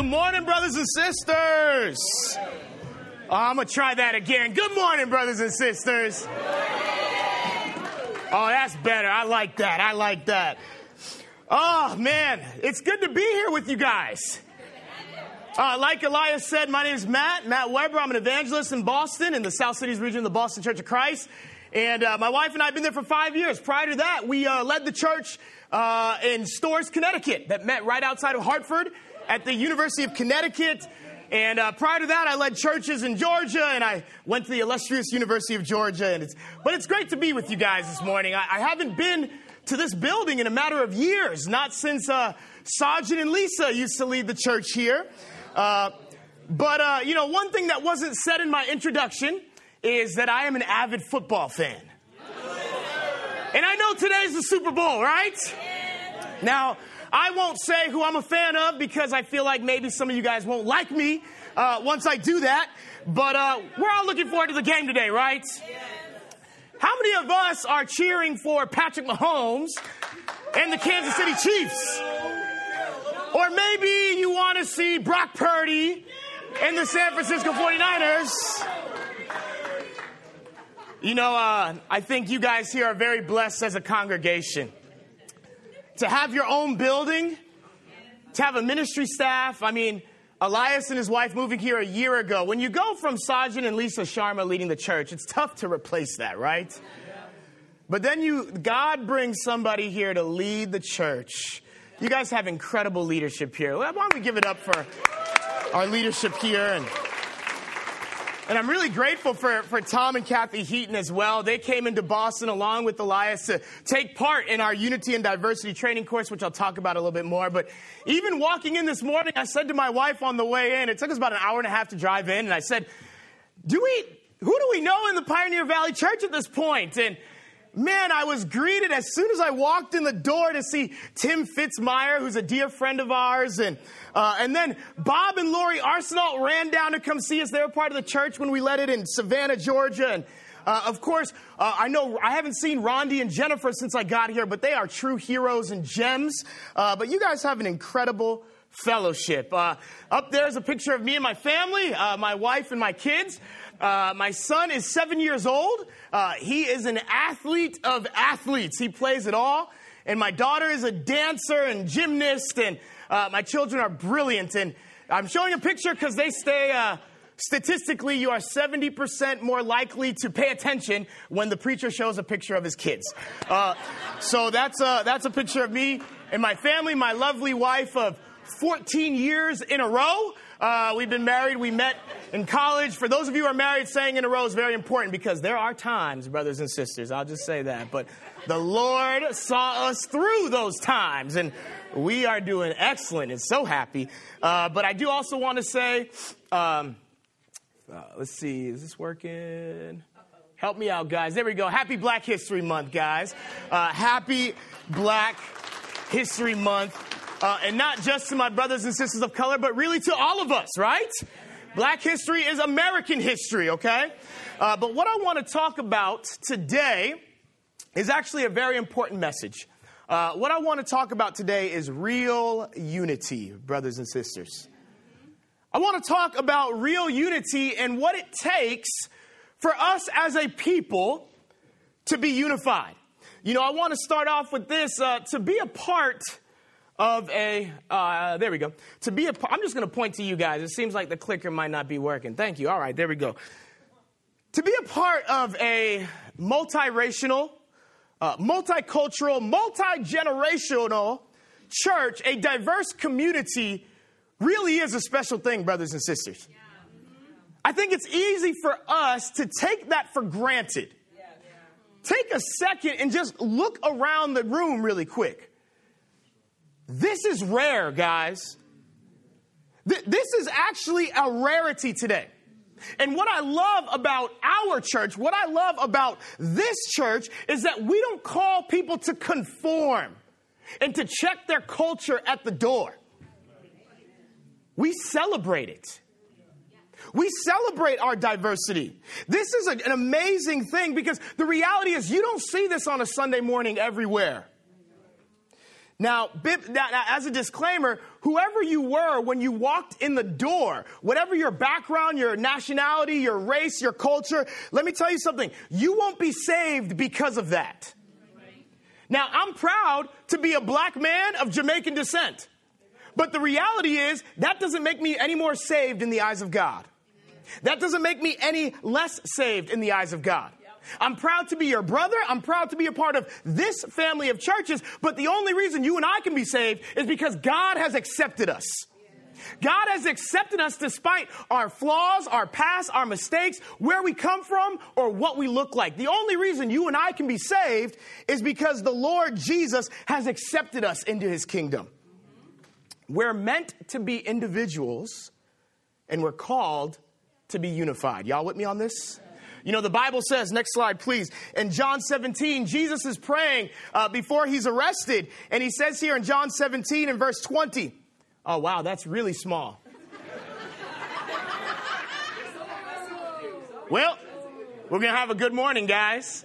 Good morning, brothers and sisters. Oh, I'm going to try that again. Good morning, brothers and sisters. Oh, that's better. I like that. I like that. Oh, man. It's good to be here with you guys. Uh, like Elias said, my name is Matt, Matt Weber. I'm an evangelist in Boston, in the South Cities region of the Boston Church of Christ. And uh, my wife and I have been there for five years. Prior to that, we uh, led the church uh, in Storrs, Connecticut, that met right outside of Hartford at the University of Connecticut. And uh, prior to that, I led churches in Georgia, and I went to the illustrious University of Georgia. And it's, but it's great to be with you guys this morning. I, I haven't been to this building in a matter of years, not since uh, and Lisa used to lead the church here. Uh, but, uh, you know, one thing that wasn't said in my introduction is that I am an avid football fan. And I know today's the Super Bowl, right? Now, I won't say who I'm a fan of because I feel like maybe some of you guys won't like me uh, once I do that. But uh, we're all looking forward to the game today, right? How many of us are cheering for Patrick Mahomes and the Kansas City Chiefs? Or maybe you want to see Brock Purdy and the San Francisco 49ers. You know, uh, I think you guys here are very blessed as a congregation to have your own building, to have a ministry staff. I mean, Elias and his wife moving here a year ago. When you go from Sajin and Lisa Sharma leading the church, it's tough to replace that, right? But then you, God brings somebody here to lead the church. You guys have incredible leadership here. Why don't we give it up for our leadership here and and I'm really grateful for, for Tom and Kathy Heaton as well. They came into Boston along with Elias to take part in our unity and diversity training course, which I'll talk about a little bit more. But even walking in this morning, I said to my wife on the way in, it took us about an hour and a half to drive in, and I said, Do we, who do we know in the Pioneer Valley Church at this point? And man, I was greeted as soon as I walked in the door to see Tim Fitzmeyer, who's a dear friend of ours. And, uh, and then Bob and Lori Arsenal ran down to come see us. They were part of the church when we led it in Savannah, Georgia. And uh, of course, uh, I know I haven't seen Rondi and Jennifer since I got here, but they are true heroes and gems. Uh, but you guys have an incredible fellowship. Uh, up there is a picture of me and my family, uh, my wife and my kids. Uh, my son is seven years old. Uh, he is an athlete of athletes. He plays it all. And my daughter is a dancer and gymnast. And uh, my children are brilliant. And I'm showing a picture because they stay. Uh, statistically, you are 70% more likely to pay attention when the preacher shows a picture of his kids. Uh, so that's a, that's a picture of me and my family, my lovely wife of 14 years in a row. Uh, we've been married. We met in college. For those of you who are married, saying in a row is very important because there are times, brothers and sisters, I'll just say that. But the Lord saw us through those times, and we are doing excellent and so happy. Uh, but I do also want to say, um, uh, let's see, is this working? Help me out, guys. There we go. Happy Black History Month, guys. Uh, happy Black History Month. Uh, and not just to my brothers and sisters of color, but really to all of us, right? Black history is American history, okay? Uh, but what I want to talk about today is actually a very important message. Uh, what I want to talk about today is real unity, brothers and sisters. I want to talk about real unity and what it takes for us as a people to be unified. You know, I want to start off with this uh, to be a part of a, uh, there we go. To be a, I'm just going to point to you guys. It seems like the clicker might not be working. Thank you. All right, there we go. To be a part of a multiracial, uh, multicultural, multi generational church, a diverse community, really is a special thing, brothers and sisters. I think it's easy for us to take that for granted. Take a second and just look around the room really quick. This is rare, guys. Th- this is actually a rarity today. And what I love about our church, what I love about this church, is that we don't call people to conform and to check their culture at the door. We celebrate it. We celebrate our diversity. This is a, an amazing thing because the reality is you don't see this on a Sunday morning everywhere. Now, as a disclaimer, whoever you were when you walked in the door, whatever your background, your nationality, your race, your culture, let me tell you something. You won't be saved because of that. Now, I'm proud to be a black man of Jamaican descent. But the reality is, that doesn't make me any more saved in the eyes of God. That doesn't make me any less saved in the eyes of God. I'm proud to be your brother. I'm proud to be a part of this family of churches. But the only reason you and I can be saved is because God has accepted us. God has accepted us despite our flaws, our past, our mistakes, where we come from, or what we look like. The only reason you and I can be saved is because the Lord Jesus has accepted us into his kingdom. We're meant to be individuals, and we're called to be unified. Y'all with me on this? You know, the Bible says, next slide, please. In John 17, Jesus is praying uh, before he's arrested. And he says here in John 17 and verse 20, oh, wow, that's really small. well, we're going to have a good morning, guys.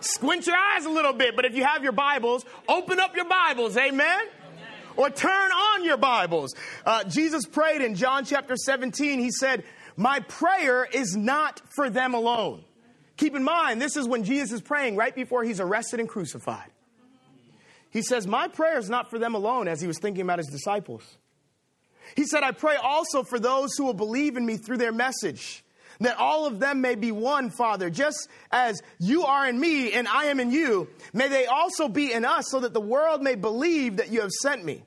Squint your eyes a little bit, but if you have your Bibles, open up your Bibles, amen? Or turn on your Bibles. Uh, Jesus prayed in John chapter 17. He said, my prayer is not for them alone. Keep in mind, this is when Jesus is praying right before he's arrested and crucified. He says, My prayer is not for them alone, as he was thinking about his disciples. He said, I pray also for those who will believe in me through their message, that all of them may be one, Father, just as you are in me and I am in you. May they also be in us, so that the world may believe that you have sent me.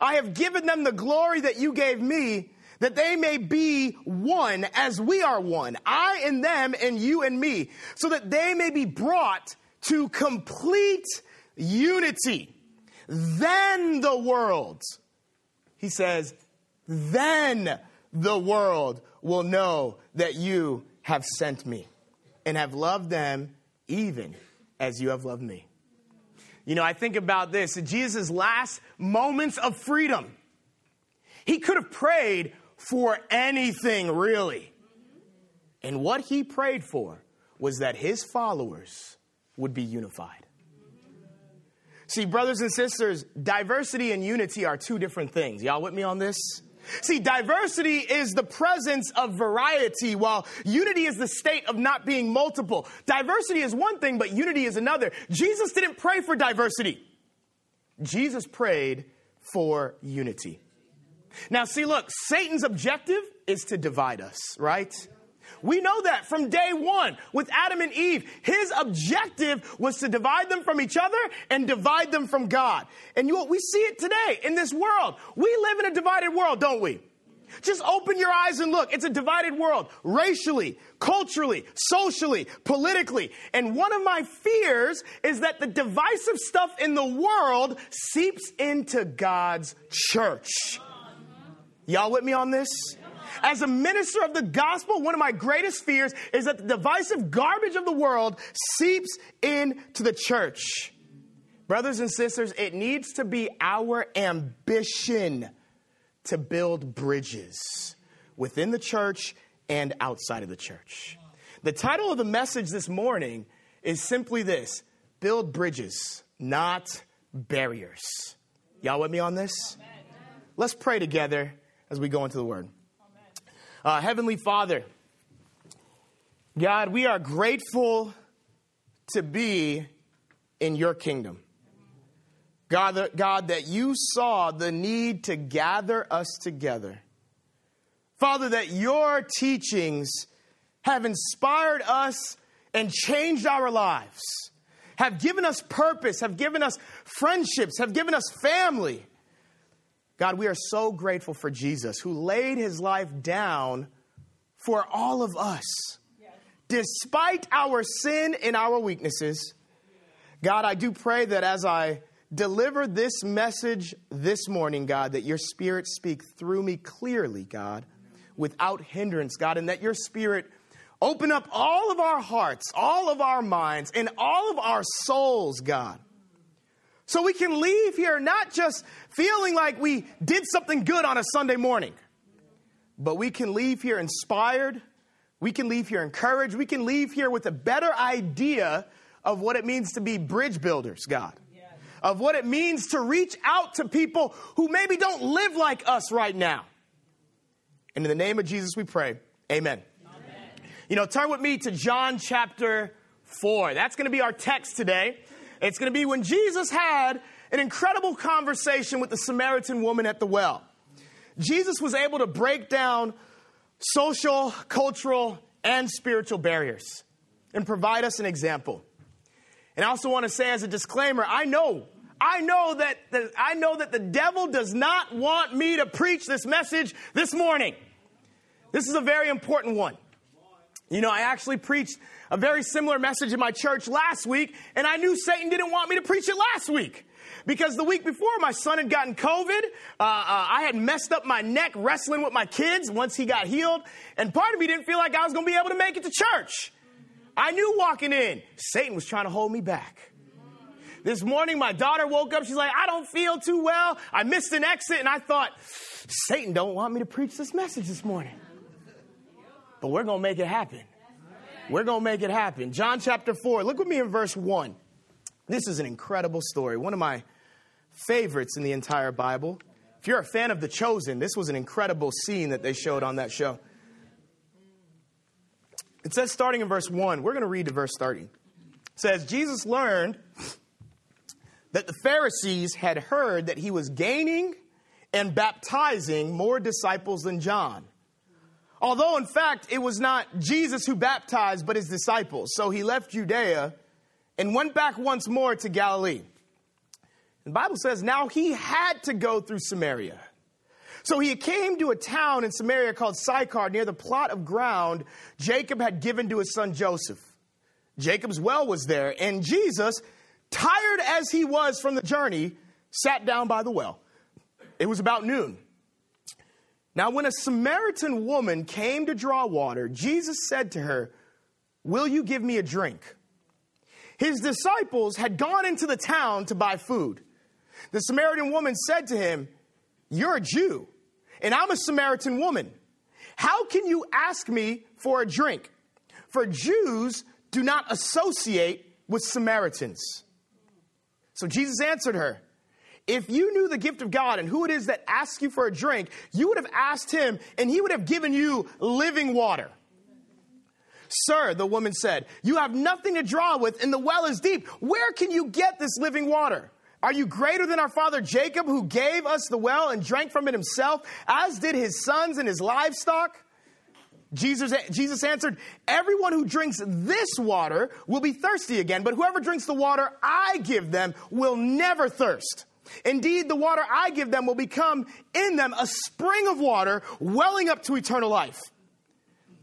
I have given them the glory that you gave me that they may be one as we are one, I and them and you and me, so that they may be brought to complete unity. Then the world, he says, then the world will know that you have sent me and have loved them even as you have loved me. You know, I think about this Jesus' last moments of freedom. He could have prayed for anything, really. And what he prayed for was that his followers would be unified. See, brothers and sisters, diversity and unity are two different things. Y'all with me on this? See, diversity is the presence of variety, while unity is the state of not being multiple. Diversity is one thing, but unity is another. Jesus didn't pray for diversity, Jesus prayed for unity. Now, see, look, Satan's objective is to divide us, right? We know that from day one with Adam and Eve. His objective was to divide them from each other and divide them from God. And you, we see it today in this world. We live in a divided world, don't we? Just open your eyes and look. It's a divided world, racially, culturally, socially, politically. And one of my fears is that the divisive stuff in the world seeps into God's church. Y'all with me on this? As a minister of the gospel, one of my greatest fears is that the divisive garbage of the world seeps into the church. Brothers and sisters, it needs to be our ambition to build bridges within the church and outside of the church. The title of the message this morning is simply this Build bridges, not barriers. Y'all with me on this? Let's pray together as we go into the Word. Uh, Heavenly Father, God, we are grateful to be in your kingdom. God, God, that you saw the need to gather us together. Father, that your teachings have inspired us and changed our lives, have given us purpose, have given us friendships, have given us family. God, we are so grateful for Jesus who laid his life down for all of us. Despite our sin and our weaknesses, God, I do pray that as I deliver this message this morning, God, that your spirit speak through me clearly, God, without hindrance, God, and that your spirit open up all of our hearts, all of our minds, and all of our souls, God so we can leave here not just feeling like we did something good on a Sunday morning, but we can leave here inspired. We can leave here encouraged. We can leave here with a better idea of what it means to be bridge builders, God. of what it means to reach out to people who maybe don't live like us right now. And in the name of Jesus, we pray. Amen. Amen. You know, turn with me to John chapter 4. That's going to be our text today. It's going to be when Jesus had an incredible conversation with the Samaritan woman at the well. Jesus was able to break down social, cultural, and spiritual barriers and provide us an example. And I also want to say as a disclaimer, I know, I know that the, I know that the devil does not want me to preach this message this morning. This is a very important one. You know, I actually preached a very similar message in my church last week, and I knew Satan didn't want me to preach it last week. Because the week before, my son had gotten COVID. Uh, uh, I had messed up my neck wrestling with my kids once he got healed. And part of me didn't feel like I was going to be able to make it to church. I knew walking in, Satan was trying to hold me back. This morning, my daughter woke up. She's like, I don't feel too well. I missed an exit. And I thought, Satan don't want me to preach this message this morning. But we're going to make it happen. We're going to make it happen. John chapter 4. Look with me in verse 1. This is an incredible story. One of my favorites in the entire Bible. If you're a fan of The Chosen, this was an incredible scene that they showed on that show. It says, starting in verse 1, we're going to read to verse 30. It says, Jesus learned that the Pharisees had heard that he was gaining and baptizing more disciples than John. Although, in fact, it was not Jesus who baptized, but his disciples. So he left Judea and went back once more to Galilee. The Bible says now he had to go through Samaria. So he came to a town in Samaria called Sychar near the plot of ground Jacob had given to his son Joseph. Jacob's well was there, and Jesus, tired as he was from the journey, sat down by the well. It was about noon. Now, when a Samaritan woman came to draw water, Jesus said to her, Will you give me a drink? His disciples had gone into the town to buy food. The Samaritan woman said to him, You're a Jew, and I'm a Samaritan woman. How can you ask me for a drink? For Jews do not associate with Samaritans. So Jesus answered her, If you knew the gift of God and who it is that asks you for a drink, you would have asked him, and he would have given you living water. Sir, the woman said, You have nothing to draw with, and the well is deep. Where can you get this living water? Are you greater than our father Jacob, who gave us the well and drank from it himself, as did his sons and his livestock? Jesus, Jesus answered, Everyone who drinks this water will be thirsty again, but whoever drinks the water I give them will never thirst. Indeed, the water I give them will become in them a spring of water welling up to eternal life.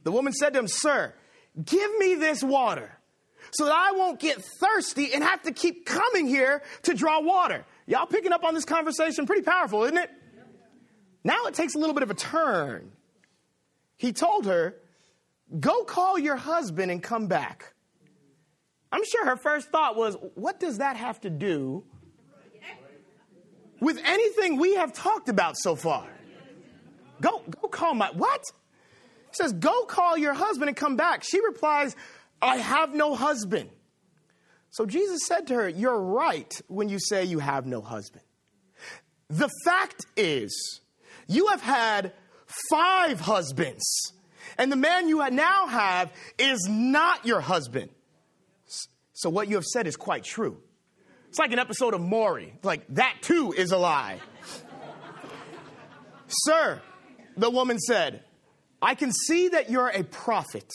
The woman said to him, Sir, give me this water so that I won't get thirsty and have to keep coming here to draw water. Y'all picking up on this conversation? Pretty powerful, isn't it? Now it takes a little bit of a turn. He told her, Go call your husband and come back. I'm sure her first thought was, What does that have to do with anything we have talked about so far? Go, go call my, what? He says, Go call your husband and come back. She replies, I have no husband. So Jesus said to her, You're right when you say you have no husband. The fact is, you have had five husbands, and the man you now have is not your husband. So what you have said is quite true. It's like an episode of Maury. Like, that too is a lie. Sir, the woman said, I can see that you're a prophet.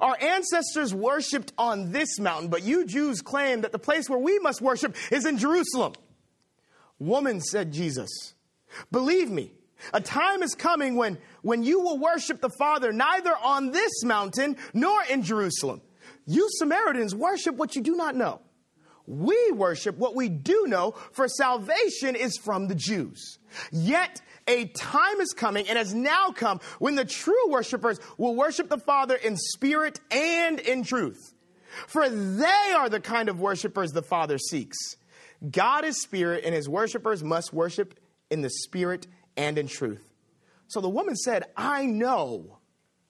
Our ancestors worshiped on this mountain, but you Jews claim that the place where we must worship is in Jerusalem. Woman, said Jesus, believe me, a time is coming when, when you will worship the Father neither on this mountain nor in Jerusalem. You Samaritans worship what you do not know. We worship what we do know, for salvation is from the Jews. Yet a time is coming and has now come when the true worshipers will worship the Father in spirit and in truth. For they are the kind of worshipers the Father seeks. God is spirit, and his worshipers must worship in the spirit and in truth. So the woman said, I know,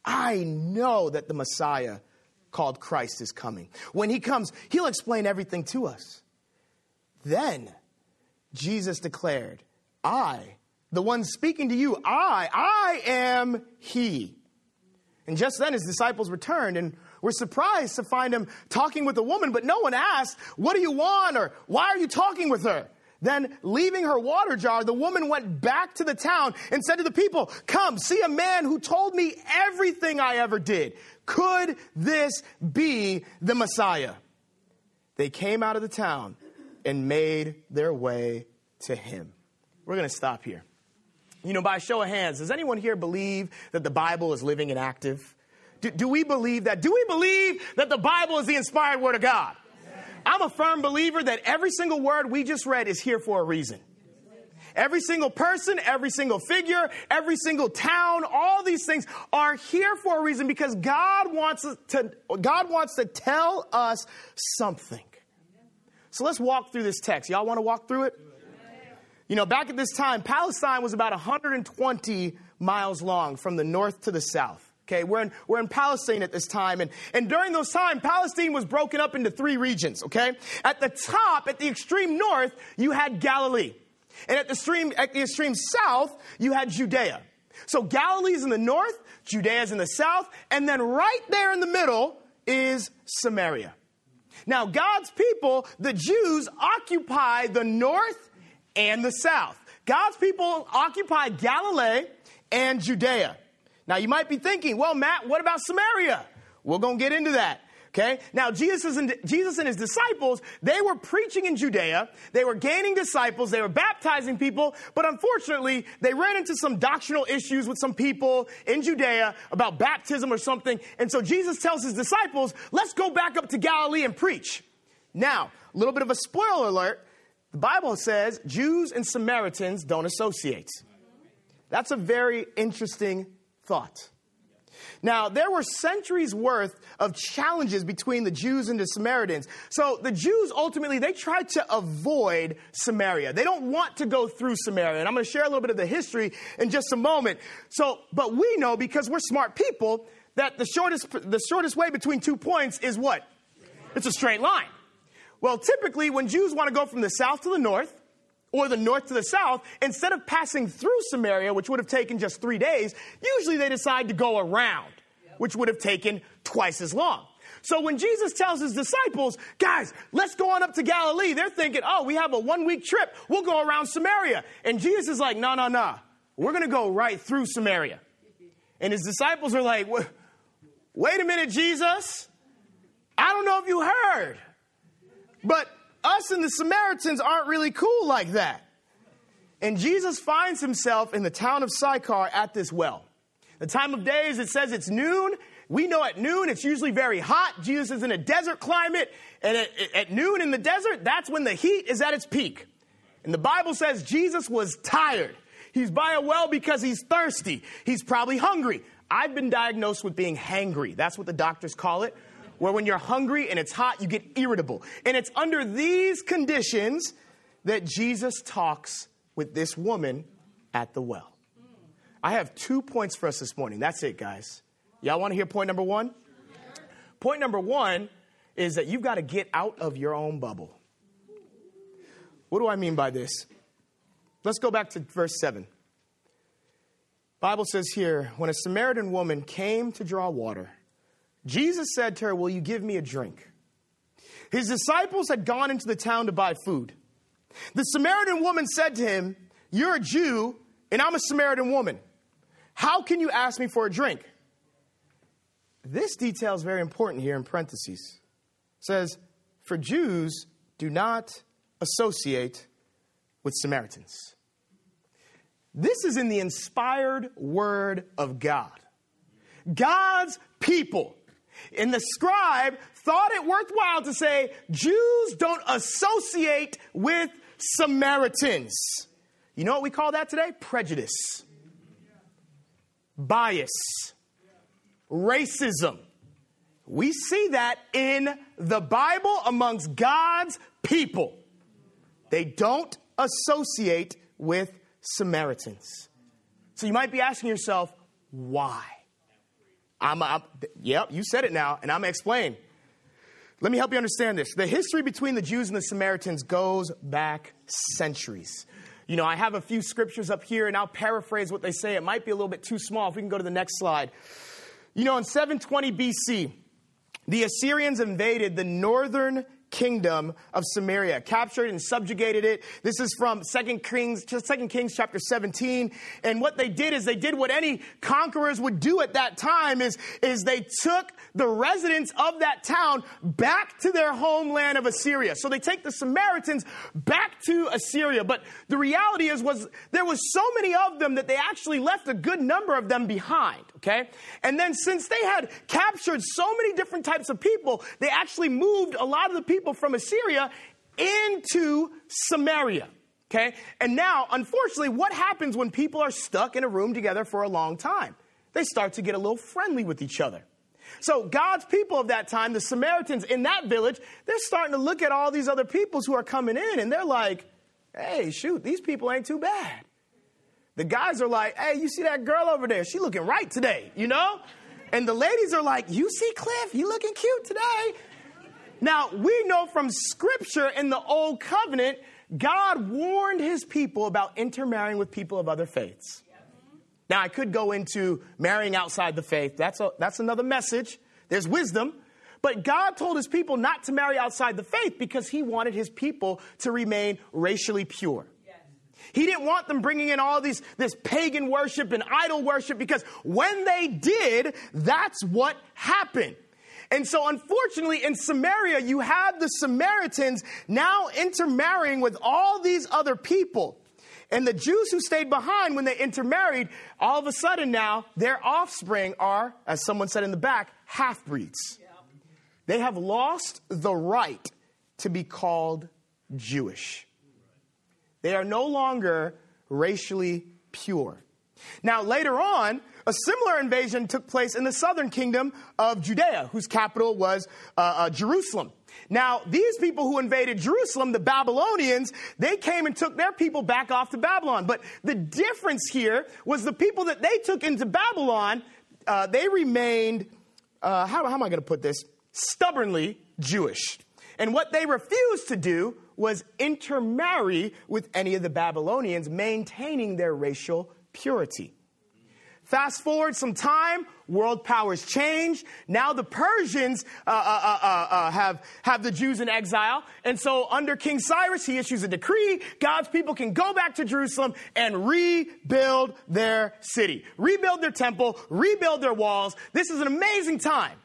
I know that the Messiah called Christ is coming. When he comes, he'll explain everything to us. Then Jesus declared, I, the one speaking to you, I, I am he. And just then his disciples returned and were surprised to find him talking with a woman, but no one asked, What do you want? or Why are you talking with her? Then, leaving her water jar, the woman went back to the town and said to the people, Come, see a man who told me everything I ever did. Could this be the Messiah? They came out of the town and made their way to him. We're going to stop here. You know, by a show of hands, does anyone here believe that the Bible is living and active? Do, do we believe that? Do we believe that the Bible is the inspired word of God? I'm a firm believer that every single word we just read is here for a reason. Every single person, every single figure, every single town, all these things are here for a reason because God wants to, God wants to tell us something. So let's walk through this text. Y'all want to walk through it? You know, back at this time, Palestine was about 120 miles long from the north to the south. Okay, we're in, we're in Palestine at this time. And, and during those time, Palestine was broken up into three regions, okay? At the top, at the extreme north, you had Galilee. And at the extreme, at the extreme south, you had Judea. So Galilee's in the north, Judea's in the south, and then right there in the middle is Samaria. Now, God's people, the Jews, occupy the north and the south. God's people occupy Galilee and Judea. Now you might be thinking, well, Matt, what about Samaria? We're going to get into that. Okay? Now, Jesus and, Jesus and his disciples, they were preaching in Judea. They were gaining disciples. They were baptizing people. But unfortunately, they ran into some doctrinal issues with some people in Judea about baptism or something. And so Jesus tells his disciples, let's go back up to Galilee and preach. Now, a little bit of a spoiler alert. The Bible says Jews and Samaritans don't associate. That's a very interesting thought. Now, there were centuries worth of challenges between the Jews and the Samaritans. So the Jews ultimately, they tried to avoid Samaria. They don't want to go through Samaria. And I'm going to share a little bit of the history in just a moment. So, but we know because we're smart people that the shortest, the shortest way between two points is what? It's a straight line. Well, typically when Jews want to go from the south to the north, or the north to the south, instead of passing through Samaria, which would have taken just three days, usually they decide to go around, which would have taken twice as long. So when Jesus tells his disciples, guys, let's go on up to Galilee, they're thinking, oh, we have a one week trip. We'll go around Samaria. And Jesus is like, no, no, no. We're going to go right through Samaria. And his disciples are like, wait a minute, Jesus. I don't know if you heard, but us and the Samaritans aren't really cool like that. And Jesus finds himself in the town of Sychar at this well. The time of day is, it says it's noon. We know at noon it's usually very hot. Jesus is in a desert climate. And at, at noon in the desert, that's when the heat is at its peak. And the Bible says Jesus was tired. He's by a well because he's thirsty. He's probably hungry. I've been diagnosed with being hangry. That's what the doctors call it where when you're hungry and it's hot, you get irritable. And it's under these conditions that Jesus talks with this woman at the well. I have two points for us this morning. That's it, guys. Y'all want to hear point number one? Point number one is that you've got to get out of your own bubble. What do I mean by this? Let's go back to verse 7. Bible says here, when a Samaritan woman came to draw water, Jesus said to her, Will you give me a drink? His disciples had gone into the town to buy food. The Samaritan woman said to him, You're a Jew, and I'm a Samaritan woman. How can you ask me for a drink? This detail is very important here in parentheses. It says, For Jews do not associate with Samaritans. This is in the inspired word of God. God's people and the scribe thought it worthwhile to say, Jews don't associate with Samaritans. You know what we call that today? Prejudice, bias, racism. We see that in the Bible amongst God's people. They don't associate with Samaritans. So you might be asking yourself, why? I'm, I'm, yep, you said it now, and I'm gonna explain. Let me help you understand this. The history between the Jews and the Samaritans goes back centuries. You know, I have a few scriptures up here, and I'll paraphrase what they say. It might be a little bit too small. If we can go to the next slide. You know, in 720 BC, the Assyrians invaded the northern kingdom of Samaria, captured and subjugated it. This is from Second Kings, Second Kings chapter 17. And what they did is they did what any conquerors would do at that time is, is they took the residents of that town back to their homeland of Assyria. So they take the Samaritans back to Assyria. But the reality is was there was so many of them that they actually left a good number of them behind, okay? And then since they had captured so many different types of people, they actually moved a lot of the people from Assyria into Samaria. Okay? And now, unfortunately, what happens when people are stuck in a room together for a long time? They start to get a little friendly with each other. So, God's people of that time, the Samaritans in that village, they're starting to look at all these other peoples who are coming in and they're like, hey, shoot, these people ain't too bad. The guys are like, hey, you see that girl over there? She looking right today, you know? And the ladies are like, you see Cliff? You looking cute today. Now, we know from scripture in the Old Covenant, God warned his people about intermarrying with people of other faiths. Now, I could go into marrying outside the faith. That's, a, that's another message. There's wisdom. But God told his people not to marry outside the faith because he wanted his people to remain racially pure. He didn't want them bringing in all these, this pagan worship and idol worship because when they did, that's what happened. And so, unfortunately, in Samaria, you have the Samaritans now intermarrying with all these other people. And the Jews who stayed behind when they intermarried, all of a sudden now, their offspring are, as someone said in the back, half breeds. They have lost the right to be called Jewish. They are no longer racially pure. Now, later on, a similar invasion took place in the southern kingdom of Judea, whose capital was uh, uh, Jerusalem. Now, these people who invaded Jerusalem, the Babylonians, they came and took their people back off to Babylon. But the difference here was the people that they took into Babylon, uh, they remained, uh, how, how am I going to put this? Stubbornly Jewish. And what they refused to do was intermarry with any of the Babylonians, maintaining their racial purity. Fast forward some time, world powers change. Now the Persians uh, uh, uh, uh, uh, have, have the Jews in exile. And so under King Cyrus, he issues a decree. God's people can go back to Jerusalem and rebuild their city, rebuild their temple, rebuild their walls. This is an amazing time.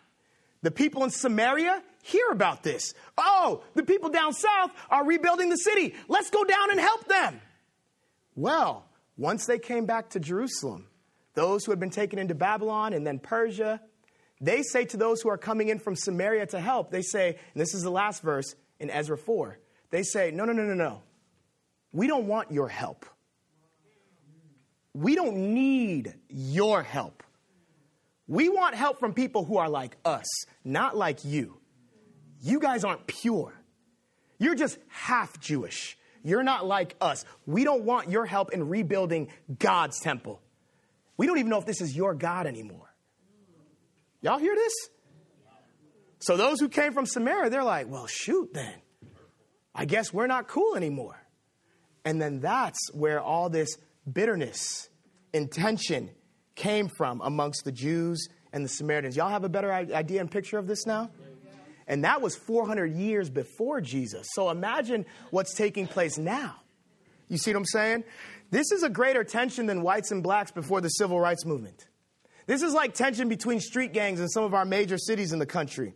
The people in Samaria hear about this. Oh, the people down south are rebuilding the city. Let's go down and help them. Well, once they came back to Jerusalem, those who had been taken into Babylon and then Persia, they say to those who are coming in from Samaria to help, they say, and this is the last verse in Ezra 4, they say, no, no, no, no, no. We don't want your help. We don't need your help. We want help from people who are like us, not like you. You guys aren't pure. You're just half Jewish. You're not like us. We don't want your help in rebuilding God's temple. We don't even know if this is your God anymore. Y'all hear this? So those who came from Samaria, they're like, well, shoot, then. I guess we're not cool anymore. And then that's where all this bitterness and tension came from amongst the Jews and the Samaritans. Y'all have a better idea and picture of this now? And that was 400 years before Jesus. So imagine what's taking place now. You see what I'm saying? This is a greater tension than whites and blacks before the civil rights movement. This is like tension between street gangs in some of our major cities in the country.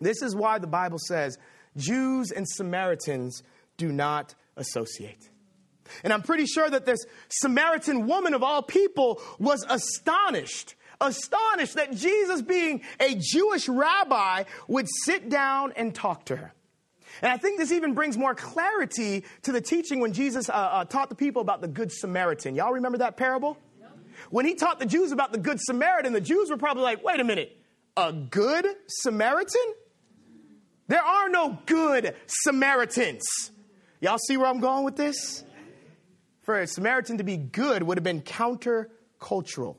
This is why the Bible says Jews and Samaritans do not associate. And I'm pretty sure that this Samaritan woman of all people was astonished, astonished that Jesus, being a Jewish rabbi, would sit down and talk to her. And I think this even brings more clarity to the teaching when Jesus uh, uh, taught the people about the Good Samaritan. Y'all remember that parable? When he taught the Jews about the Good Samaritan, the Jews were probably like, wait a minute, a Good Samaritan? There are no good Samaritans. Y'all see where I'm going with this? For a Samaritan to be good would have been countercultural.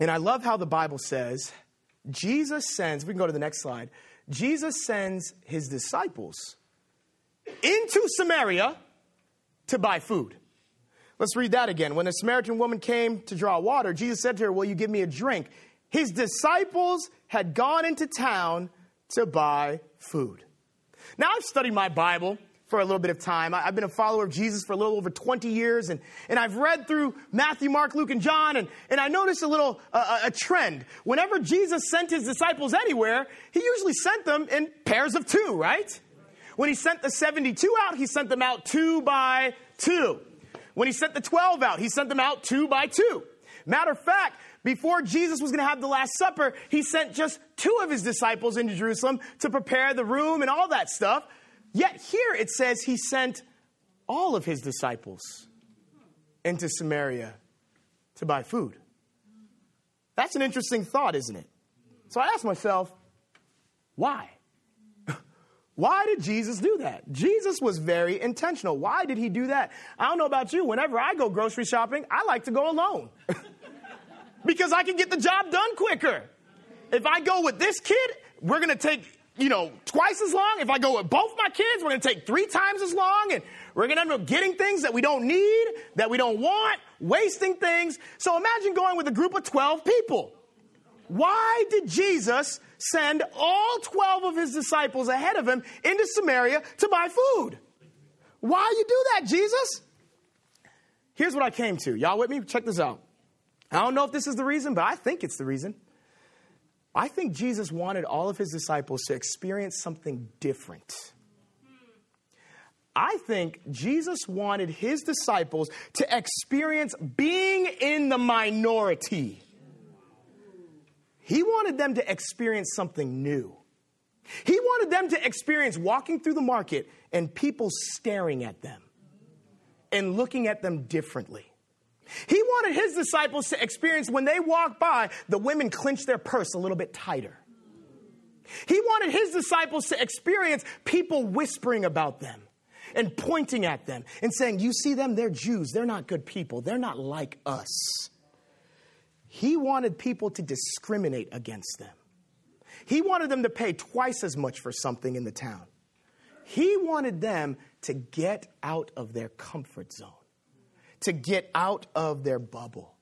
And I love how the Bible says Jesus sends, we can go to the next slide. Jesus sends his disciples into Samaria to buy food. Let's read that again. When a Samaritan woman came to draw water, Jesus said to her, Will you give me a drink? His disciples had gone into town to buy food. Now, I've studied my Bible for a little bit of time. I've been a follower of Jesus for a little over 20 years, and, and I've read through Matthew, Mark, Luke, and John, and, and I noticed a little uh, a trend. Whenever Jesus sent his disciples anywhere, he usually sent them in pairs of two, right? When he sent the 72 out, he sent them out two by two. When he sent the 12 out, he sent them out two by two. Matter of fact, before Jesus was going to have the Last Supper, he sent just two of his disciples into Jerusalem to prepare the room and all that stuff. Yet here it says he sent all of his disciples into Samaria to buy food. That's an interesting thought, isn't it? So I asked myself, why? Why did Jesus do that? Jesus was very intentional. Why did he do that? I don't know about you. Whenever I go grocery shopping, I like to go alone because I can get the job done quicker. If I go with this kid, we're going to take you know, twice as long. If I go with both my kids, we're going to take three times as long and we're going to end up getting things that we don't need, that we don't want, wasting things. So imagine going with a group of 12 people. Why did Jesus send all 12 of his disciples ahead of him into Samaria to buy food? Why you do that, Jesus? Here's what I came to. Y'all with me? Check this out. I don't know if this is the reason, but I think it's the reason. I think Jesus wanted all of his disciples to experience something different. I think Jesus wanted his disciples to experience being in the minority. He wanted them to experience something new. He wanted them to experience walking through the market and people staring at them and looking at them differently. He wanted his disciples to experience when they walked by, the women clench their purse a little bit tighter. He wanted his disciples to experience people whispering about them and pointing at them and saying, You see them? They're Jews. They're not good people. They're not like us. He wanted people to discriminate against them. He wanted them to pay twice as much for something in the town. He wanted them to get out of their comfort zone to get out of their bubble.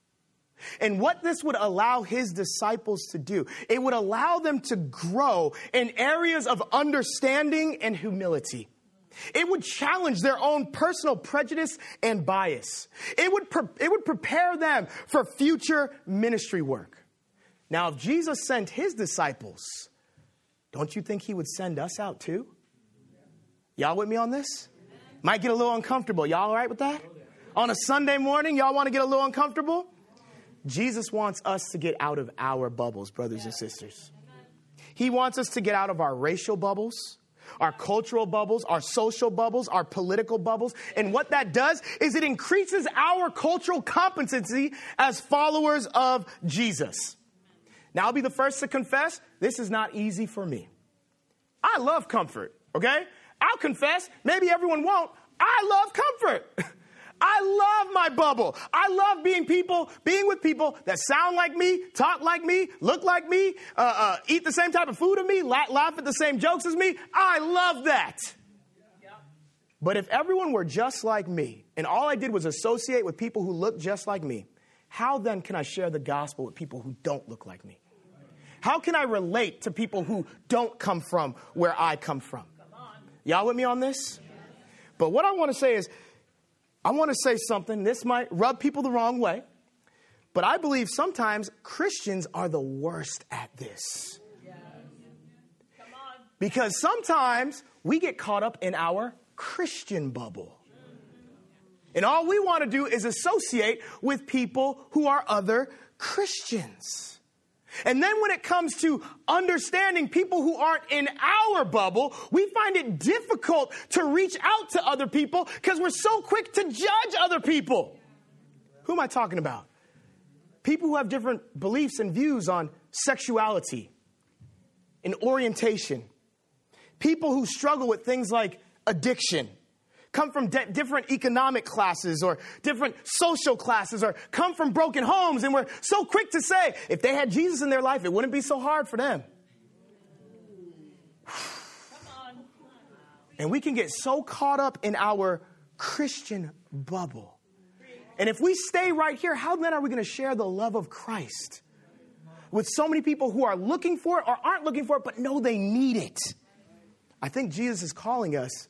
And what this would allow his disciples to do, it would allow them to grow in areas of understanding and humility. It would challenge their own personal prejudice and bias. It would, pre- it would prepare them for future ministry work. Now, if Jesus sent his disciples, don't you think he would send us out too? Y'all with me on this? Might get a little uncomfortable. Y'all all right with that? On a Sunday morning, y'all want to get a little uncomfortable? Jesus wants us to get out of our bubbles, brothers and sisters. He wants us to get out of our racial bubbles, our cultural bubbles, our social bubbles, our political bubbles. And what that does is it increases our cultural competency as followers of Jesus. Now, I'll be the first to confess this is not easy for me. I love comfort, okay? I'll confess, maybe everyone won't. I love comfort. I love my bubble. I love being people, being with people that sound like me, talk like me, look like me, uh, uh, eat the same type of food as me, laugh, laugh at the same jokes as me. I love that. But if everyone were just like me, and all I did was associate with people who look just like me, how then can I share the gospel with people who don't look like me? How can I relate to people who don't come from where I come from? Y'all with me on this? But what I want to say is, I want to say something. This might rub people the wrong way, but I believe sometimes Christians are the worst at this. Because sometimes we get caught up in our Christian bubble. And all we want to do is associate with people who are other Christians. And then when it comes to understanding people who aren't in our bubble, we find it difficult to reach out to other people because we're so quick to judge other people. Who am I talking about? People who have different beliefs and views on sexuality and orientation. People who struggle with things like addiction, come from de- different economic classes or different social classes or come from broken homes. And we're so quick to say, if they had Jesus in their life, it wouldn't be so hard for them. And we can get so caught up in our Christian bubble. And if we stay right here, how then are we going to share the love of Christ with so many people who are looking for it or aren't looking for it, but know they need it? I think Jesus is calling us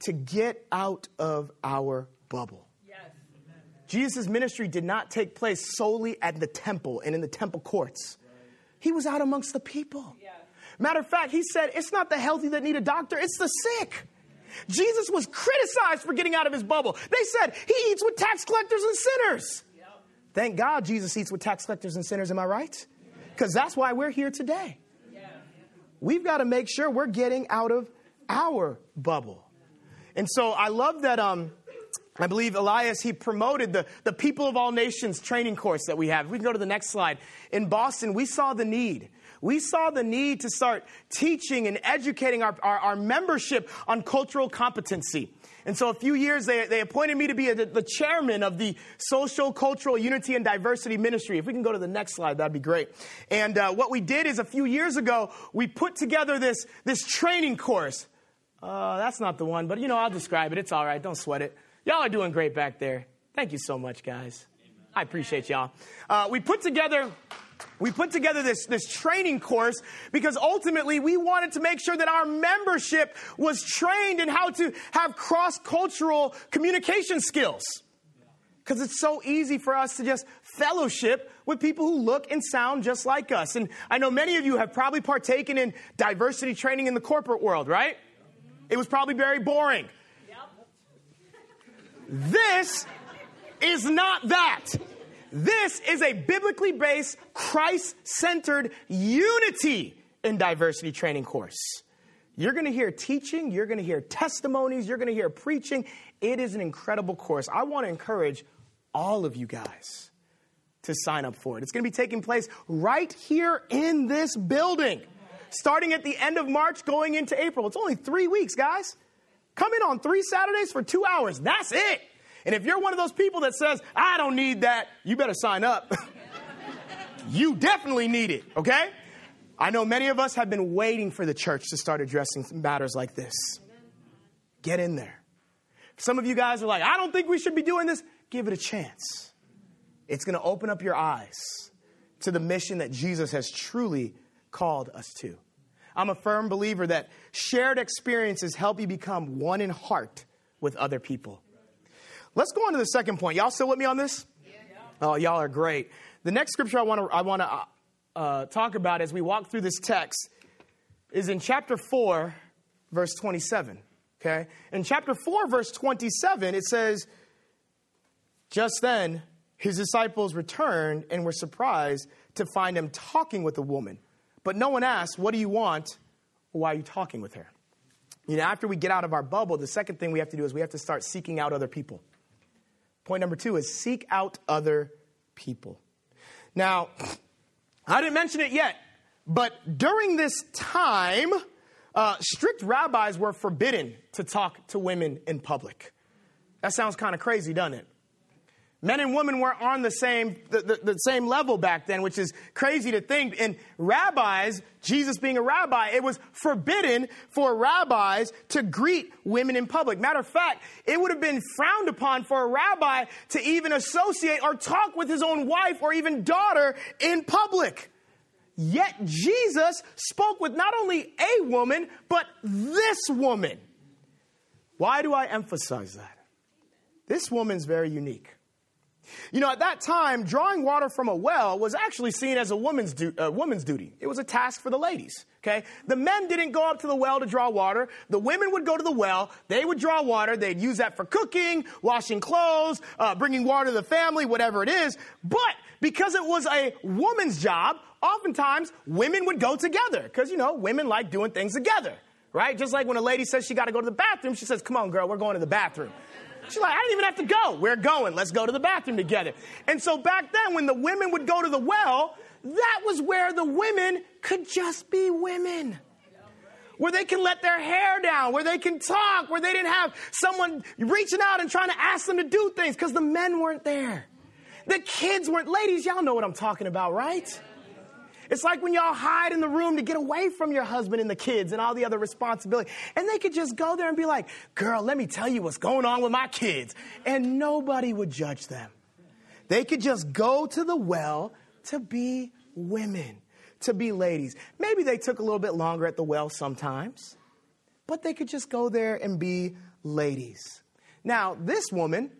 to get out of our bubble. Yes. Jesus' ministry did not take place solely at the temple and in the temple courts. He was out amongst the people. Matter of fact, he said, it's not the healthy that need a doctor, it's the sick. Jesus was criticized for getting out of his bubble. They said he eats with tax collectors and sinners. Thank God Jesus eats with tax collectors and sinners, am I right? Because that's why we're here today. We've got to make sure we're getting out of our bubble. And so I love that um, I believe Elias, he promoted the, the People of All Nations training course that we have. We can go to the next slide. In Boston, we saw the need we saw the need to start teaching and educating our, our, our membership on cultural competency. And so, a few years, they, they appointed me to be a, the chairman of the Social, Cultural Unity, and Diversity Ministry. If we can go to the next slide, that'd be great. And uh, what we did is a few years ago, we put together this, this training course. Uh, that's not the one, but you know, I'll describe it. It's all right. Don't sweat it. Y'all are doing great back there. Thank you so much, guys. I appreciate y'all. Uh, we put together we put together this, this training course because ultimately we wanted to make sure that our membership was trained in how to have cross cultural communication skills. Because it's so easy for us to just fellowship with people who look and sound just like us. And I know many of you have probably partaken in diversity training in the corporate world, right? It was probably very boring. This is not that. This is a biblically based, Christ centered unity in diversity training course. You're going to hear teaching, you're going to hear testimonies, you're going to hear preaching. It is an incredible course. I want to encourage all of you guys to sign up for it. It's going to be taking place right here in this building, starting at the end of March, going into April. It's only three weeks, guys. Come in on three Saturdays for two hours. That's it. And if you're one of those people that says, I don't need that, you better sign up. you definitely need it, okay? I know many of us have been waiting for the church to start addressing matters like this. Get in there. Some of you guys are like, I don't think we should be doing this. Give it a chance. It's going to open up your eyes to the mission that Jesus has truly called us to. I'm a firm believer that shared experiences help you become one in heart with other people. Let's go on to the second point. Y'all still with me on this? Yeah. Oh, y'all are great. The next scripture I want to I want to uh, talk about as we walk through this text is in chapter 4 verse 27, okay? In chapter 4 verse 27 it says just then his disciples returned and were surprised to find him talking with a woman. But no one asks, "What do you want?" "Why are you talking with her?" You know, after we get out of our bubble, the second thing we have to do is we have to start seeking out other people. Point number two is seek out other people. Now, I didn't mention it yet, but during this time, uh, strict rabbis were forbidden to talk to women in public. That sounds kind of crazy, doesn't it? Men and women weren't on the same, the, the, the, same level back then, which is crazy to think. And rabbis, Jesus being a rabbi, it was forbidden for rabbis to greet women in public. Matter of fact, it would have been frowned upon for a rabbi to even associate or talk with his own wife or even daughter in public. Yet Jesus spoke with not only a woman, but this woman. Why do I emphasize that? This woman's very unique. You know, at that time, drawing water from a well was actually seen as a woman's, du- woman's duty. It was a task for the ladies. Okay? The men didn't go up to the well to draw water. The women would go to the well. They would draw water. They'd use that for cooking, washing clothes, uh, bringing water to the family, whatever it is. But because it was a woman's job, oftentimes women would go together because, you know, women like doing things together. Right? Just like when a lady says she got to go to the bathroom, she says, Come on, girl, we're going to the bathroom. She's like, I didn't even have to go. We're going. Let's go to the bathroom together. And so back then, when the women would go to the well, that was where the women could just be women. where they can let their hair down, where they can talk, where they didn't have someone reaching out and trying to ask them to do things because the men weren't there. The kids weren't. Ladies, y'all know what I'm talking about, right? It's like when y'all hide in the room to get away from your husband and the kids and all the other responsibility. And they could just go there and be like, girl, let me tell you what's going on with my kids. And nobody would judge them. They could just go to the well to be women, to be ladies. Maybe they took a little bit longer at the well sometimes, but they could just go there and be ladies. Now, this woman,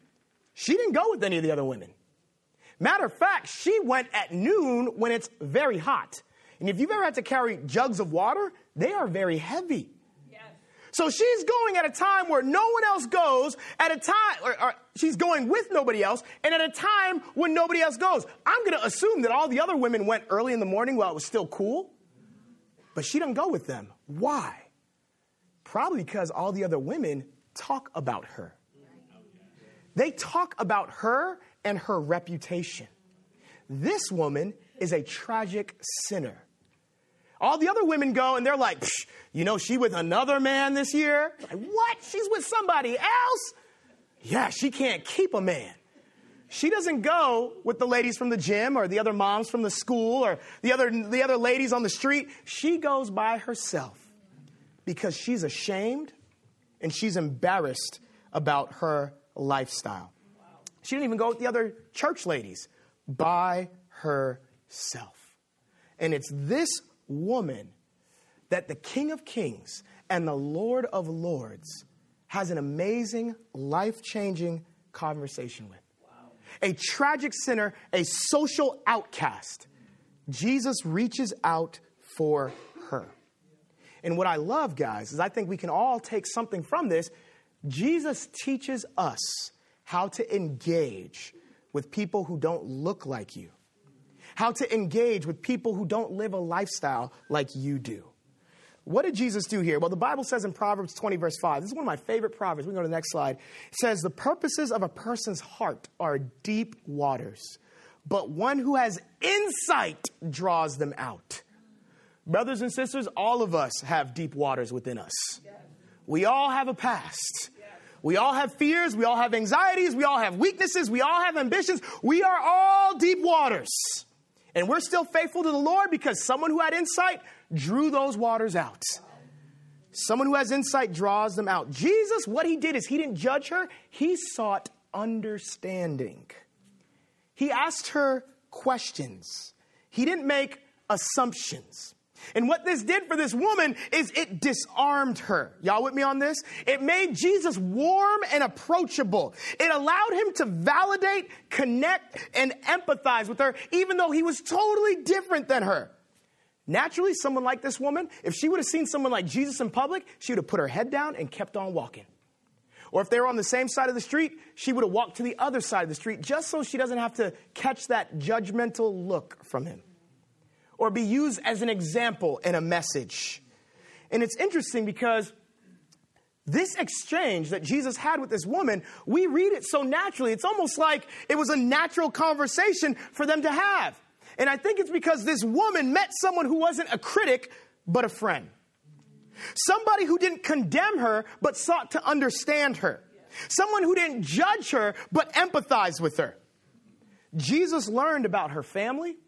she didn't go with any of the other women. Matter of fact, she went at noon when it's very hot. And if you've ever had to carry jugs of water, they are very heavy. Yes. So she's going at a time where no one else goes, at a time, or, or she's going with nobody else, and at a time when nobody else goes. I'm going to assume that all the other women went early in the morning while it was still cool, but she doesn't go with them. Why? Probably because all the other women talk about her. They talk about her and her reputation. This woman is a tragic sinner. All the other women go and they're like, you know, she with another man this year? Like, what? She's with somebody else? Yeah, she can't keep a man. She doesn't go with the ladies from the gym or the other moms from the school or the other, the other ladies on the street. She goes by herself because she's ashamed and she's embarrassed about her lifestyle. She didn't even go with the other church ladies by herself. And it's this woman that the King of Kings and the Lord of Lords has an amazing, life changing conversation with. Wow. A tragic sinner, a social outcast. Jesus reaches out for her. And what I love, guys, is I think we can all take something from this. Jesus teaches us how to engage with people who don't look like you, how to engage with people who don't live a lifestyle like you do. What did Jesus do here? Well, the Bible says in Proverbs 20, verse 5, this is one of my favorite Proverbs. We can go to the next slide. It says, The purposes of a person's heart are deep waters, but one who has insight draws them out. Brothers and sisters, all of us have deep waters within us. We all have a past. We all have fears. We all have anxieties. We all have weaknesses. We all have ambitions. We are all deep waters. And we're still faithful to the Lord because someone who had insight drew those waters out. Someone who has insight draws them out. Jesus, what he did is he didn't judge her, he sought understanding. He asked her questions, he didn't make assumptions. And what this did for this woman is it disarmed her. Y'all with me on this? It made Jesus warm and approachable. It allowed him to validate, connect, and empathize with her, even though he was totally different than her. Naturally, someone like this woman, if she would have seen someone like Jesus in public, she would have put her head down and kept on walking. Or if they were on the same side of the street, she would have walked to the other side of the street just so she doesn't have to catch that judgmental look from him or be used as an example in a message. And it's interesting because this exchange that Jesus had with this woman, we read it so naturally. It's almost like it was a natural conversation for them to have. And I think it's because this woman met someone who wasn't a critic, but a friend. Somebody who didn't condemn her, but sought to understand her. Someone who didn't judge her, but empathized with her. Jesus learned about her family,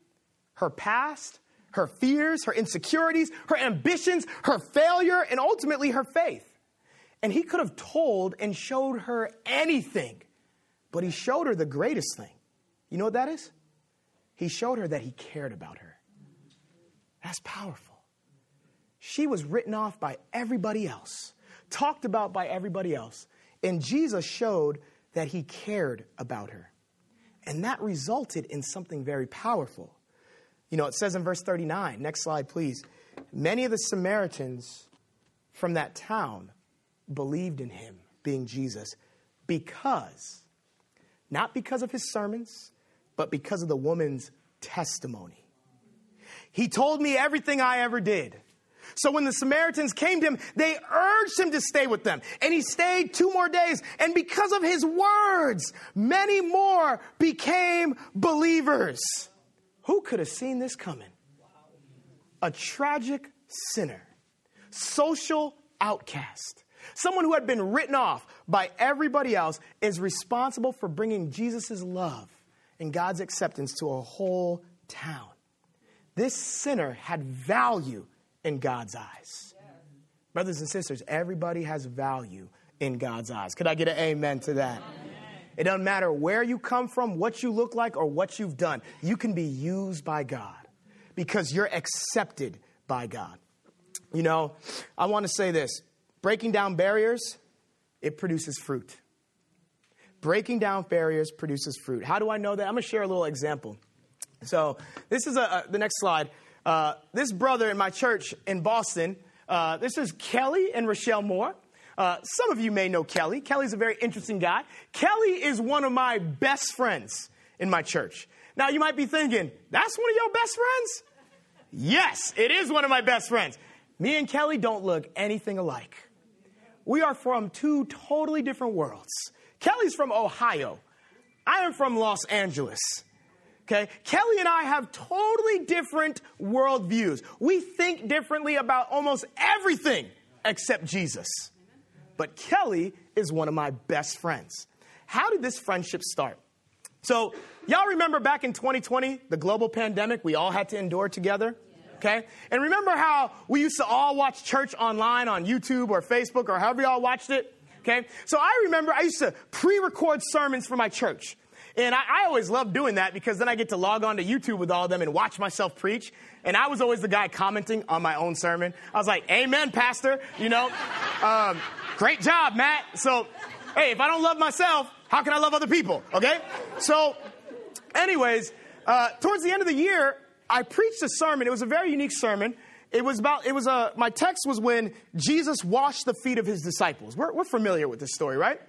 her past, her fears, her insecurities, her ambitions, her failure, and ultimately her faith. And he could have told and showed her anything, but he showed her the greatest thing. You know what that is? He showed her that he cared about her. That's powerful. She was written off by everybody else, talked about by everybody else, and Jesus showed that he cared about her. And that resulted in something very powerful. You know, it says in verse 39, next slide, please. Many of the Samaritans from that town believed in him, being Jesus, because, not because of his sermons, but because of the woman's testimony. He told me everything I ever did. So when the Samaritans came to him, they urged him to stay with them. And he stayed two more days. And because of his words, many more became believers. Who could have seen this coming? A tragic sinner social outcast. Someone who had been written off by everybody else is responsible for bringing Jesus' love and God's acceptance to a whole town. This sinner had value in God's eyes. Brothers and sisters, everybody has value in God's eyes. Could I get an amen to that? Amen. It doesn't matter where you come from, what you look like, or what you've done. You can be used by God because you're accepted by God. You know, I want to say this breaking down barriers, it produces fruit. Breaking down barriers produces fruit. How do I know that? I'm going to share a little example. So, this is a, the next slide. Uh, this brother in my church in Boston, uh, this is Kelly and Rochelle Moore. Uh, some of you may know Kelly. Kelly's a very interesting guy. Kelly is one of my best friends in my church. Now, you might be thinking, that's one of your best friends? Yes, it is one of my best friends. Me and Kelly don't look anything alike. We are from two totally different worlds. Kelly's from Ohio. I am from Los Angeles. Okay? Kelly and I have totally different worldviews. We think differently about almost everything except Jesus. But Kelly is one of my best friends. How did this friendship start? So, y'all remember back in 2020, the global pandemic we all had to endure together? Okay? And remember how we used to all watch church online on YouTube or Facebook or however y'all watched it? Okay? So I remember I used to pre record sermons for my church. And I, I, always loved doing that because then I get to log on to YouTube with all of them and watch myself preach. And I was always the guy commenting on my own sermon. I was like, Amen, Pastor. You know, um, great job, Matt. So, hey, if I don't love myself, how can I love other people? Okay? So, anyways, uh, towards the end of the year, I preached a sermon. It was a very unique sermon. It was about, it was a, my text was when Jesus washed the feet of his disciples. We're, we're familiar with this story, right?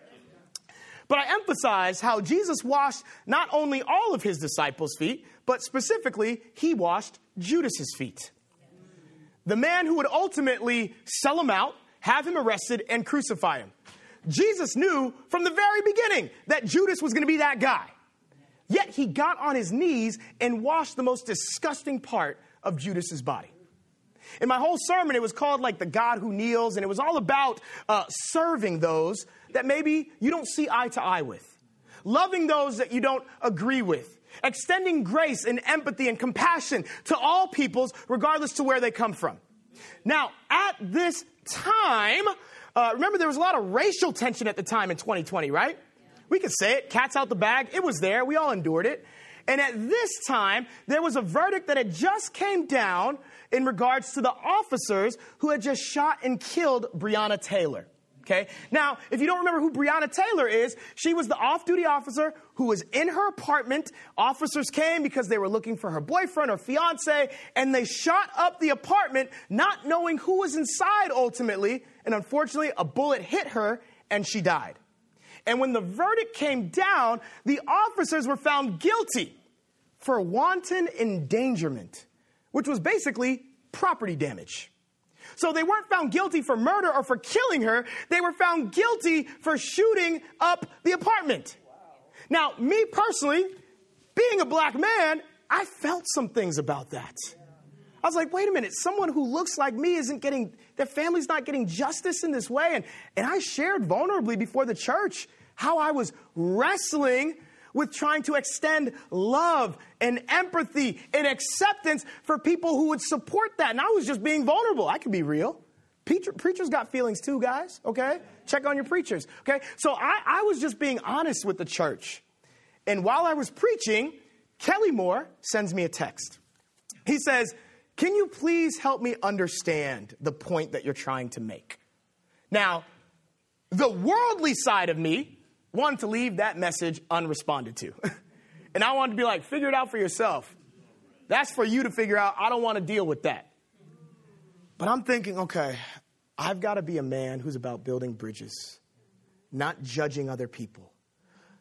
But I emphasize how Jesus washed not only all of his disciples' feet, but specifically, he washed Judas's feet. The man who would ultimately sell him out, have him arrested, and crucify him. Jesus knew from the very beginning that Judas was going to be that guy. Yet he got on his knees and washed the most disgusting part of Judas's body. In my whole sermon, it was called like the God who kneels, and it was all about uh, serving those that maybe you don't see eye to eye with, loving those that you don't agree with, extending grace and empathy and compassion to all peoples, regardless to where they come from. Now, at this time, uh, remember there was a lot of racial tension at the time in 2020, right? We could say it, cats out the bag. It was there. We all endured it. And at this time, there was a verdict that had just came down in regards to the officers who had just shot and killed Breonna Taylor. Okay. Now, if you don't remember who Breonna Taylor is, she was the off duty officer who was in her apartment. Officers came because they were looking for her boyfriend or fiance, and they shot up the apartment, not knowing who was inside ultimately. And unfortunately, a bullet hit her and she died. And when the verdict came down, the officers were found guilty for wanton endangerment, which was basically property damage. So they weren't found guilty for murder or for killing her. They were found guilty for shooting up the apartment. Now, me personally, being a black man, I felt some things about that. I was like, wait a minute, someone who looks like me isn't getting, their family's not getting justice in this way. And, and I shared vulnerably before the church how I was wrestling with trying to extend love and empathy and acceptance for people who would support that. And I was just being vulnerable. I could be real. Preacher, preachers got feelings too, guys, okay? Check on your preachers, okay? So I, I was just being honest with the church. And while I was preaching, Kelly Moore sends me a text. He says, Can you please help me understand the point that you're trying to make? Now, the worldly side of me wanted to leave that message unresponded to. and I wanted to be like, figure it out for yourself. That's for you to figure out. I don't want to deal with that. But I'm thinking, okay, I've got to be a man who's about building bridges, not judging other people.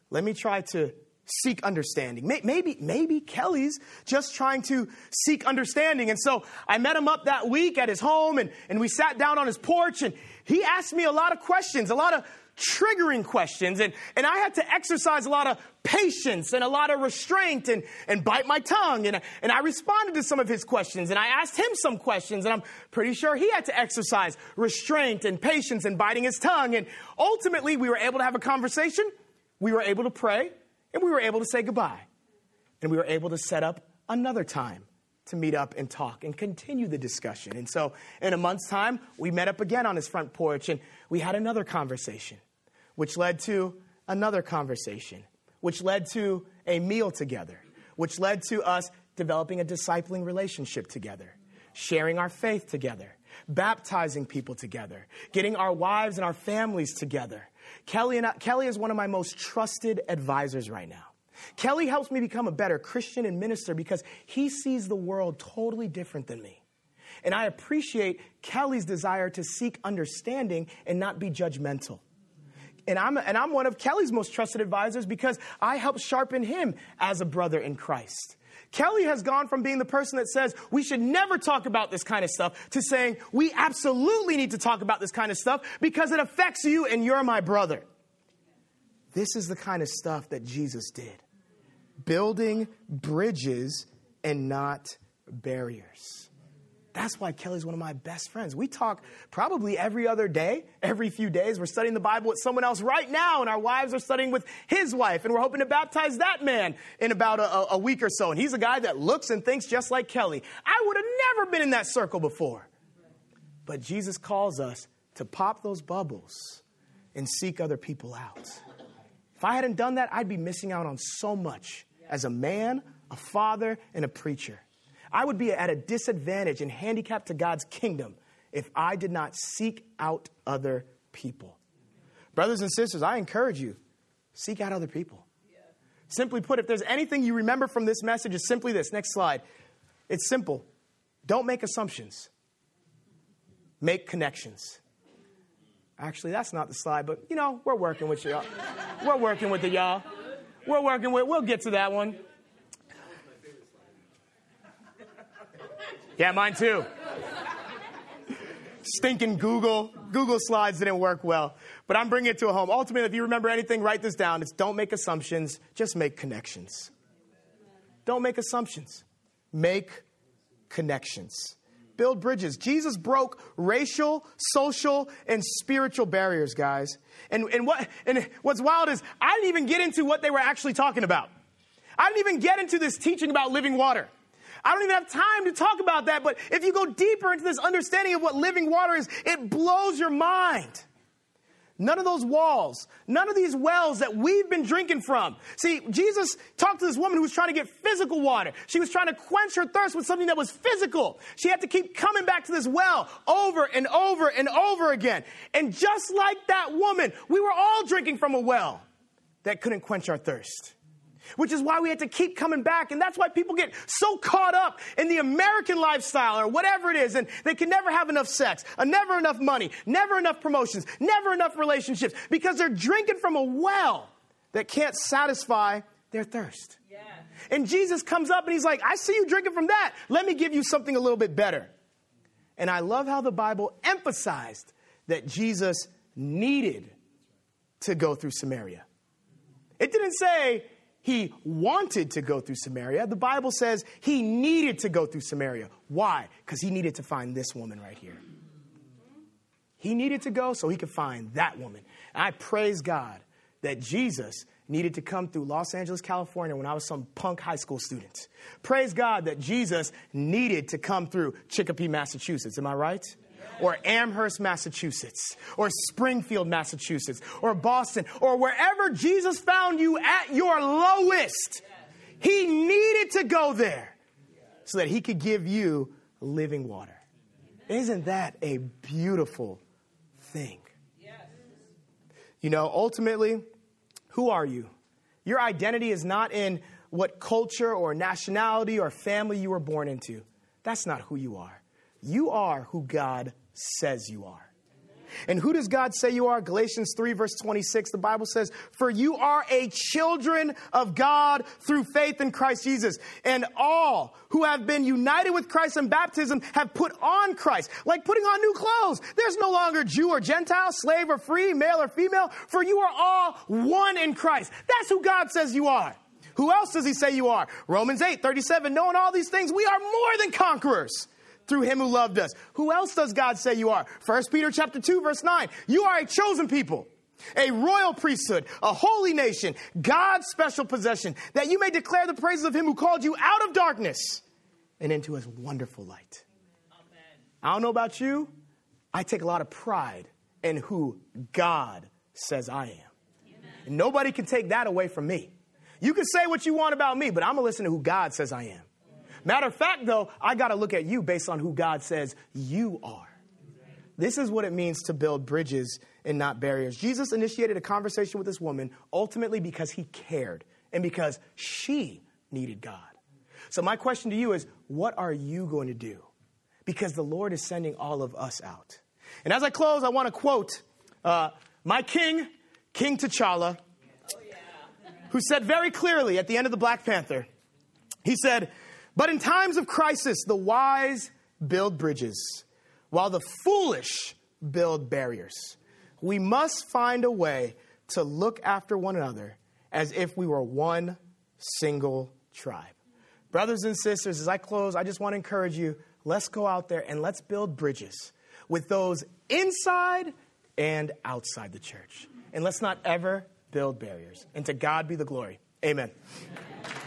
Let me try to seek understanding. Maybe, maybe Kelly's just trying to seek understanding. And so I met him up that week at his home and, and we sat down on his porch and he asked me a lot of questions, a lot of triggering questions. And, and I had to exercise a lot of patience and a lot of restraint and, and bite my tongue. And, and I responded to some of his questions and I asked him some questions. And I'm pretty sure he had to exercise restraint and patience and biting his tongue. And ultimately, we were able to have a conversation. We were able to pray and we were able to say goodbye. And we were able to set up another time to meet up and talk and continue the discussion. And so, in a month's time, we met up again on his front porch and we had another conversation, which led to another conversation, which led to a meal together, which led to us developing a discipling relationship together, sharing our faith together, baptizing people together, getting our wives and our families together. Kelly, and I, Kelly is one of my most trusted advisors right now. Kelly helps me become a better Christian and minister because he sees the world totally different than me. And I appreciate Kelly's desire to seek understanding and not be judgmental. And I'm, and I'm one of Kelly's most trusted advisors because I help sharpen him as a brother in Christ. Kelly has gone from being the person that says we should never talk about this kind of stuff to saying we absolutely need to talk about this kind of stuff because it affects you and you're my brother. This is the kind of stuff that Jesus did building bridges and not barriers. That's why Kelly's one of my best friends. We talk probably every other day, every few days. We're studying the Bible with someone else right now, and our wives are studying with his wife, and we're hoping to baptize that man in about a, a week or so. And he's a guy that looks and thinks just like Kelly. I would have never been in that circle before. But Jesus calls us to pop those bubbles and seek other people out. If I hadn't done that, I'd be missing out on so much as a man, a father, and a preacher. I would be at a disadvantage and handicapped to God's kingdom if I did not seek out other people. Brothers and sisters, I encourage you seek out other people. Simply put, if there's anything you remember from this message, it's simply this. Next slide. It's simple. Don't make assumptions, make connections. Actually, that's not the slide, but you know, we're working with y'all. We're working with the y'all. We're working with, we'll get to that one. Yeah, mine too. Stinking Google. Google slides didn't work well. But I'm bringing it to a home. Ultimately, if you remember anything, write this down. It's don't make assumptions, just make connections. Don't make assumptions, make connections build bridges. Jesus broke racial, social, and spiritual barriers, guys. And, and, what, and what's wild is I didn't even get into what they were actually talking about. I didn't even get into this teaching about living water. I don't even have time to talk about that, but if you go deeper into this understanding of what living water is, it blows your mind. None of those walls, none of these wells that we've been drinking from. See, Jesus talked to this woman who was trying to get physical water. She was trying to quench her thirst with something that was physical. She had to keep coming back to this well over and over and over again. And just like that woman, we were all drinking from a well that couldn't quench our thirst which is why we had to keep coming back. And that's why people get so caught up in the American lifestyle or whatever it is. And they can never have enough sex, uh, never enough money, never enough promotions, never enough relationships because they're drinking from a well that can't satisfy their thirst. Yeah. And Jesus comes up and he's like, I see you drinking from that. Let me give you something a little bit better. And I love how the Bible emphasized that Jesus needed to go through Samaria. It didn't say he wanted to go through Samaria. The Bible says he needed to go through Samaria. Why? Because he needed to find this woman right here. He needed to go so he could find that woman. And I praise God that Jesus needed to come through Los Angeles, California when I was some punk high school student. Praise God that Jesus needed to come through Chicopee, Massachusetts. Am I right? Or Amherst, Massachusetts, or Springfield, Massachusetts, or Boston, or wherever Jesus found you at your lowest, he needed to go there so that he could give you living water. Isn't that a beautiful thing? You know, ultimately, who are you? Your identity is not in what culture or nationality or family you were born into. That's not who you are. You are who God says you are. And who does God say you are? Galatians 3, verse 26, the Bible says, For you are a children of God through faith in Christ Jesus. And all who have been united with Christ in baptism have put on Christ, like putting on new clothes. There's no longer Jew or Gentile, slave or free, male or female, for you are all one in Christ. That's who God says you are. Who else does he say you are? Romans 8, 37, knowing all these things, we are more than conquerors through him who loved us. Who else does God say you are? 1 Peter chapter 2, verse 9. You are a chosen people, a royal priesthood, a holy nation, God's special possession, that you may declare the praises of him who called you out of darkness and into his wonderful light. Amen. I don't know about you. I take a lot of pride in who God says I am. And nobody can take that away from me. You can say what you want about me, but I'm going to listen to who God says I am. Matter of fact, though, I got to look at you based on who God says you are. This is what it means to build bridges and not barriers. Jesus initiated a conversation with this woman ultimately because he cared and because she needed God. So, my question to you is what are you going to do? Because the Lord is sending all of us out. And as I close, I want to quote uh, my king, King T'Challa who said very clearly at the end of the Black Panther, he said, But in times of crisis, the wise build bridges, while the foolish build barriers. We must find a way to look after one another as if we were one single tribe. Brothers and sisters, as I close, I just want to encourage you let's go out there and let's build bridges with those inside and outside the church. And let's not ever build barriers. And to God be the glory. Amen. Amen.